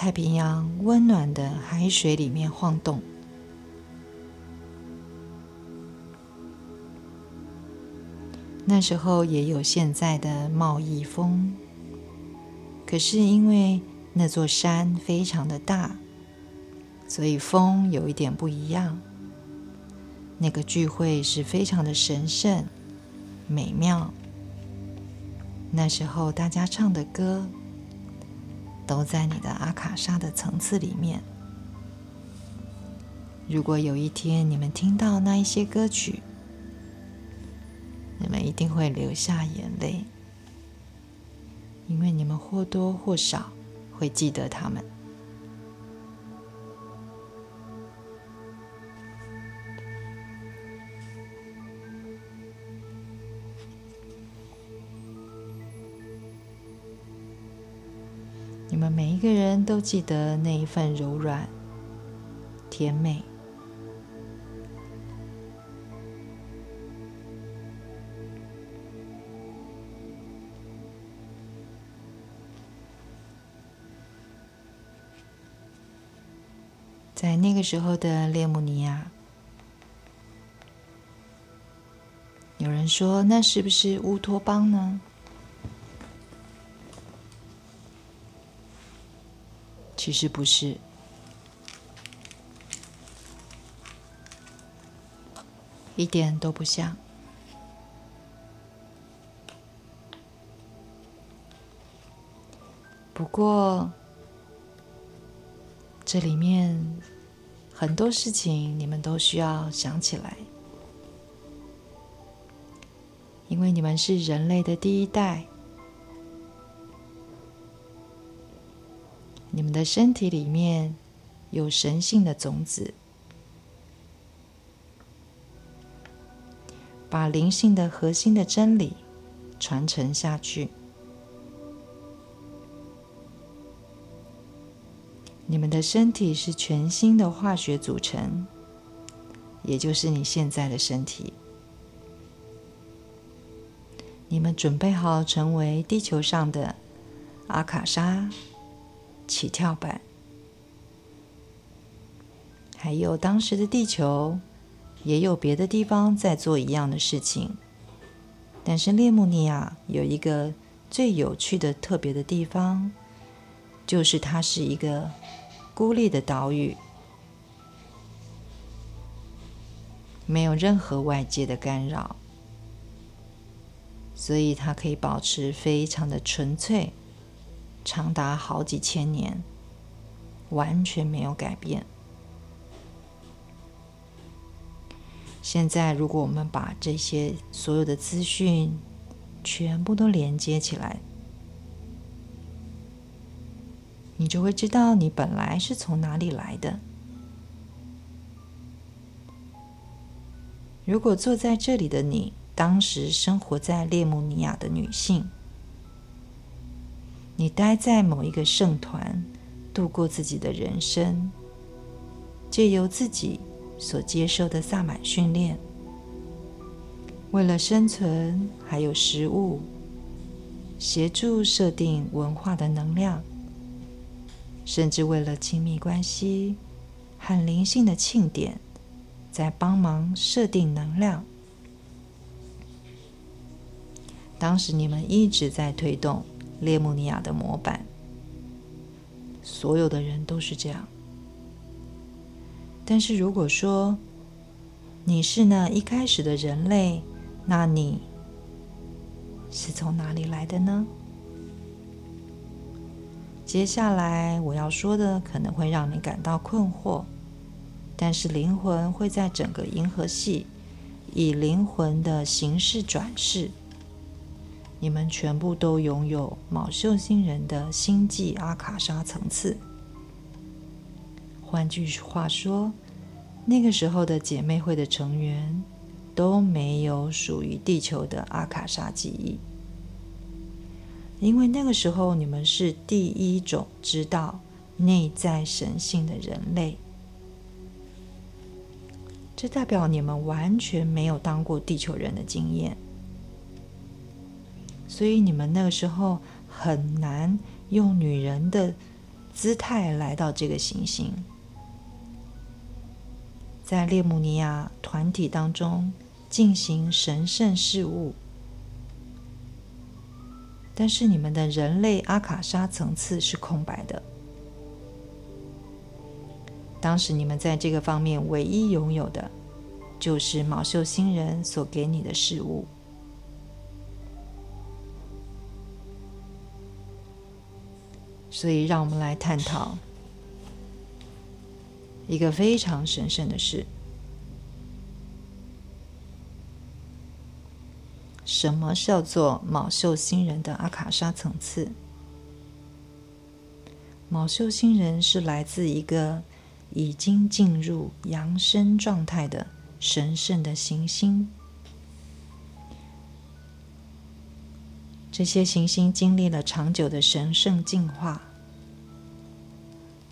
太平洋温暖的海水里面晃动。那时候也有现在的贸易风，可是因为那座山非常的大，所以风有一点不一样。那个聚会是非常的神圣、美妙。那时候大家唱的歌，都在你的阿卡莎的层次里面。如果有一天你们听到那一些歌曲，你们一定会流下眼泪，因为你们或多或少会记得他们。我们每一个人都记得那一份柔软、甜美。在那个时候的列姆尼亚，有人说那是不是乌托邦呢？其实不是，一点都不像。不过。这里面很多事情，你们都需要想起来，因为你们是人类的第一代，你们的身体里面有神性的种子，把灵性的核心的真理传承下去。你们的身体是全新的化学组成，也就是你现在的身体。你们准备好成为地球上的阿卡莎起跳板。还有当时的地球，也有别的地方在做一样的事情。但是列姆尼亚有一个最有趣的、特别的地方，就是它是一个。孤立的岛屿，没有任何外界的干扰，所以它可以保持非常的纯粹，长达好几千年，完全没有改变。现在，如果我们把这些所有的资讯全部都连接起来。你就会知道你本来是从哪里来的。如果坐在这里的你，当时生活在列姆尼亚的女性，你待在某一个圣团，度过自己的人生，借由自己所接受的萨满训练，为了生存还有食物，协助设定文化的能量。甚至为了亲密关系和灵性的庆典，在帮忙设定能量。当时你们一直在推动列姆尼亚的模板，所有的人都是这样。但是如果说你是那一开始的人类，那你是从哪里来的呢？接下来我要说的可能会让你感到困惑，但是灵魂会在整个银河系以灵魂的形式转世。你们全部都拥有卯秀星人的星际阿卡莎层次。换句话说，那个时候的姐妹会的成员都没有属于地球的阿卡莎记忆。因为那个时候你们是第一种知道内在神性的人类，这代表你们完全没有当过地球人的经验，所以你们那个时候很难用女人的姿态来到这个行星，在列姆尼亚团体当中进行神圣事务。但是你们的人类阿卡莎层次是空白的。当时你们在这个方面唯一拥有的，就是毛秀星人所给你的事物。所以，让我们来探讨一个非常神圣的事：什么叫做卯秀星人的阿卡莎层次？卯秀星人是来自一个已经进入扬升状态的神圣的行星。这些行星经历了长久的神圣进化，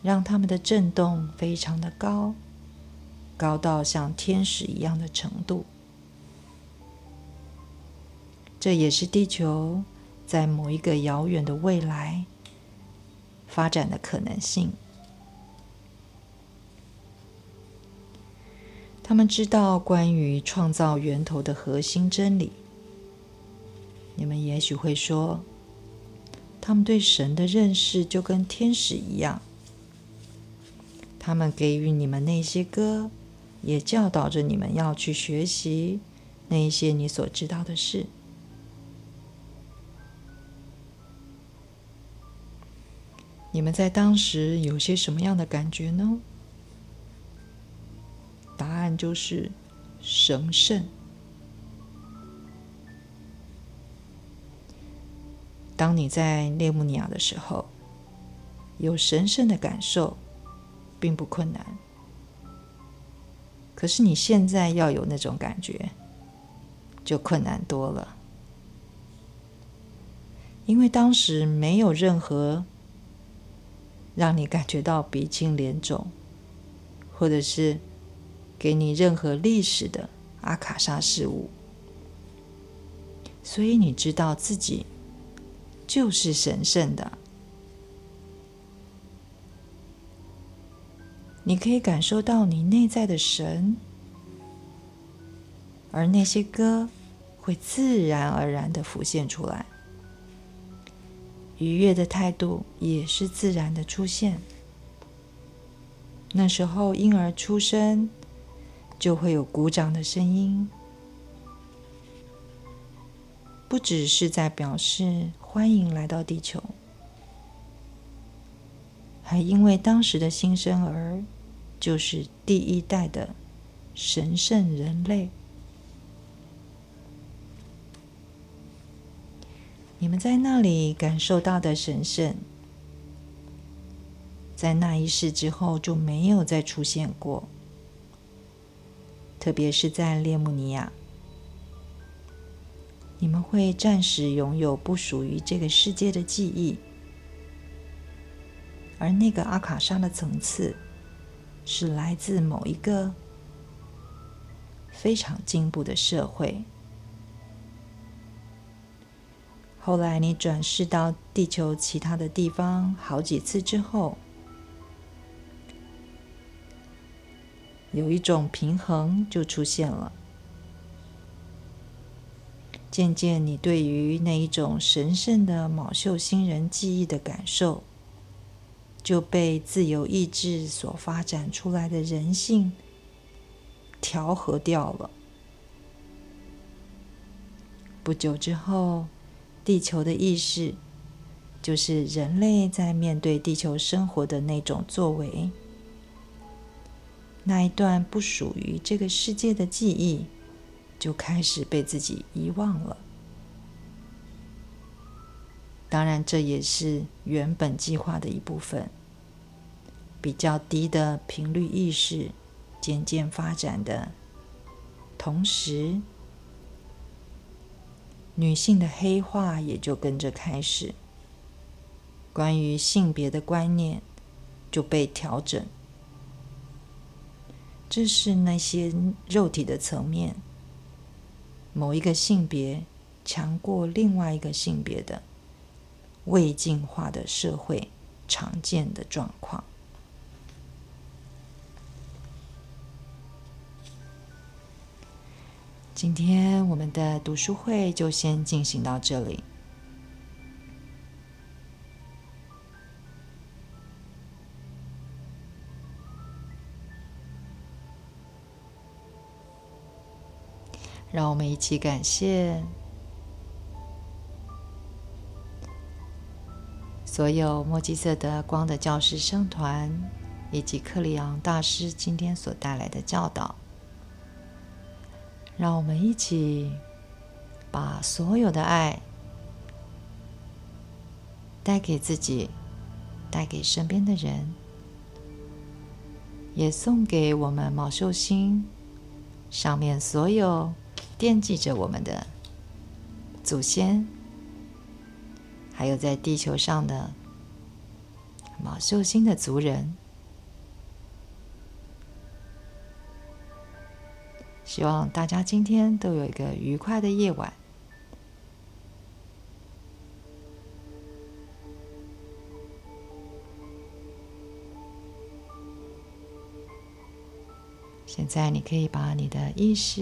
让它们的振动非常的高，高到像天使一样的程度。这也是地球在某一个遥远的未来发展的可能性。他们知道关于创造源头的核心真理。你们也许会说，他们对神的认识就跟天使一样。他们给予你们那些歌，也教导着你们要去学习那些你所知道的事。你们在当时有些什么样的感觉呢？答案就是神圣。当你在列姆尼亚的时候，有神圣的感受，并不困难。可是你现在要有那种感觉，就困难多了，因为当时没有任何让你感觉到鼻青脸肿，或者是给你任何历史的阿卡莎事物，所以你知道自己。就是神圣的，你可以感受到你内在的神，而那些歌会自然而然的浮现出来，愉悦的态度也是自然的出现。那时候婴儿出生，就会有鼓掌的声音。不只是在表示欢迎来到地球，还因为当时的新生儿就是第一代的神圣人类。你们在那里感受到的神圣，在那一世之后就没有再出现过，特别是在列姆尼亚。你们会暂时拥有不属于这个世界的记忆，而那个阿卡莎的层次是来自某一个非常进步的社会。后来你转世到地球其他的地方好几次之后，有一种平衡就出现了。渐渐，你对于那一种神圣的卯秀星人记忆的感受，就被自由意志所发展出来的人性调和掉了。不久之后，地球的意识，就是人类在面对地球生活的那种作为，那一段不属于这个世界的记忆。就开始被自己遗忘了。当然，这也是原本计划的一部分。比较低的频率意识渐渐发展的同时，女性的黑化也就跟着开始。关于性别的观念就被调整。这是那些肉体的层面。某一个性别强过另外一个性别的未进化的社会常见的状况。今天我们的读书会就先进行到这里。让我们一起感谢所有墨基色德光的教师生团，以及克里昂大师今天所带来的教导。让我们一起把所有的爱带给自己，带给身边的人，也送给我们毛寿星上面所有。惦记着我们的祖先，还有在地球上的毛寿星的族人，希望大家今天都有一个愉快的夜晚。现在，你可以把你的意识。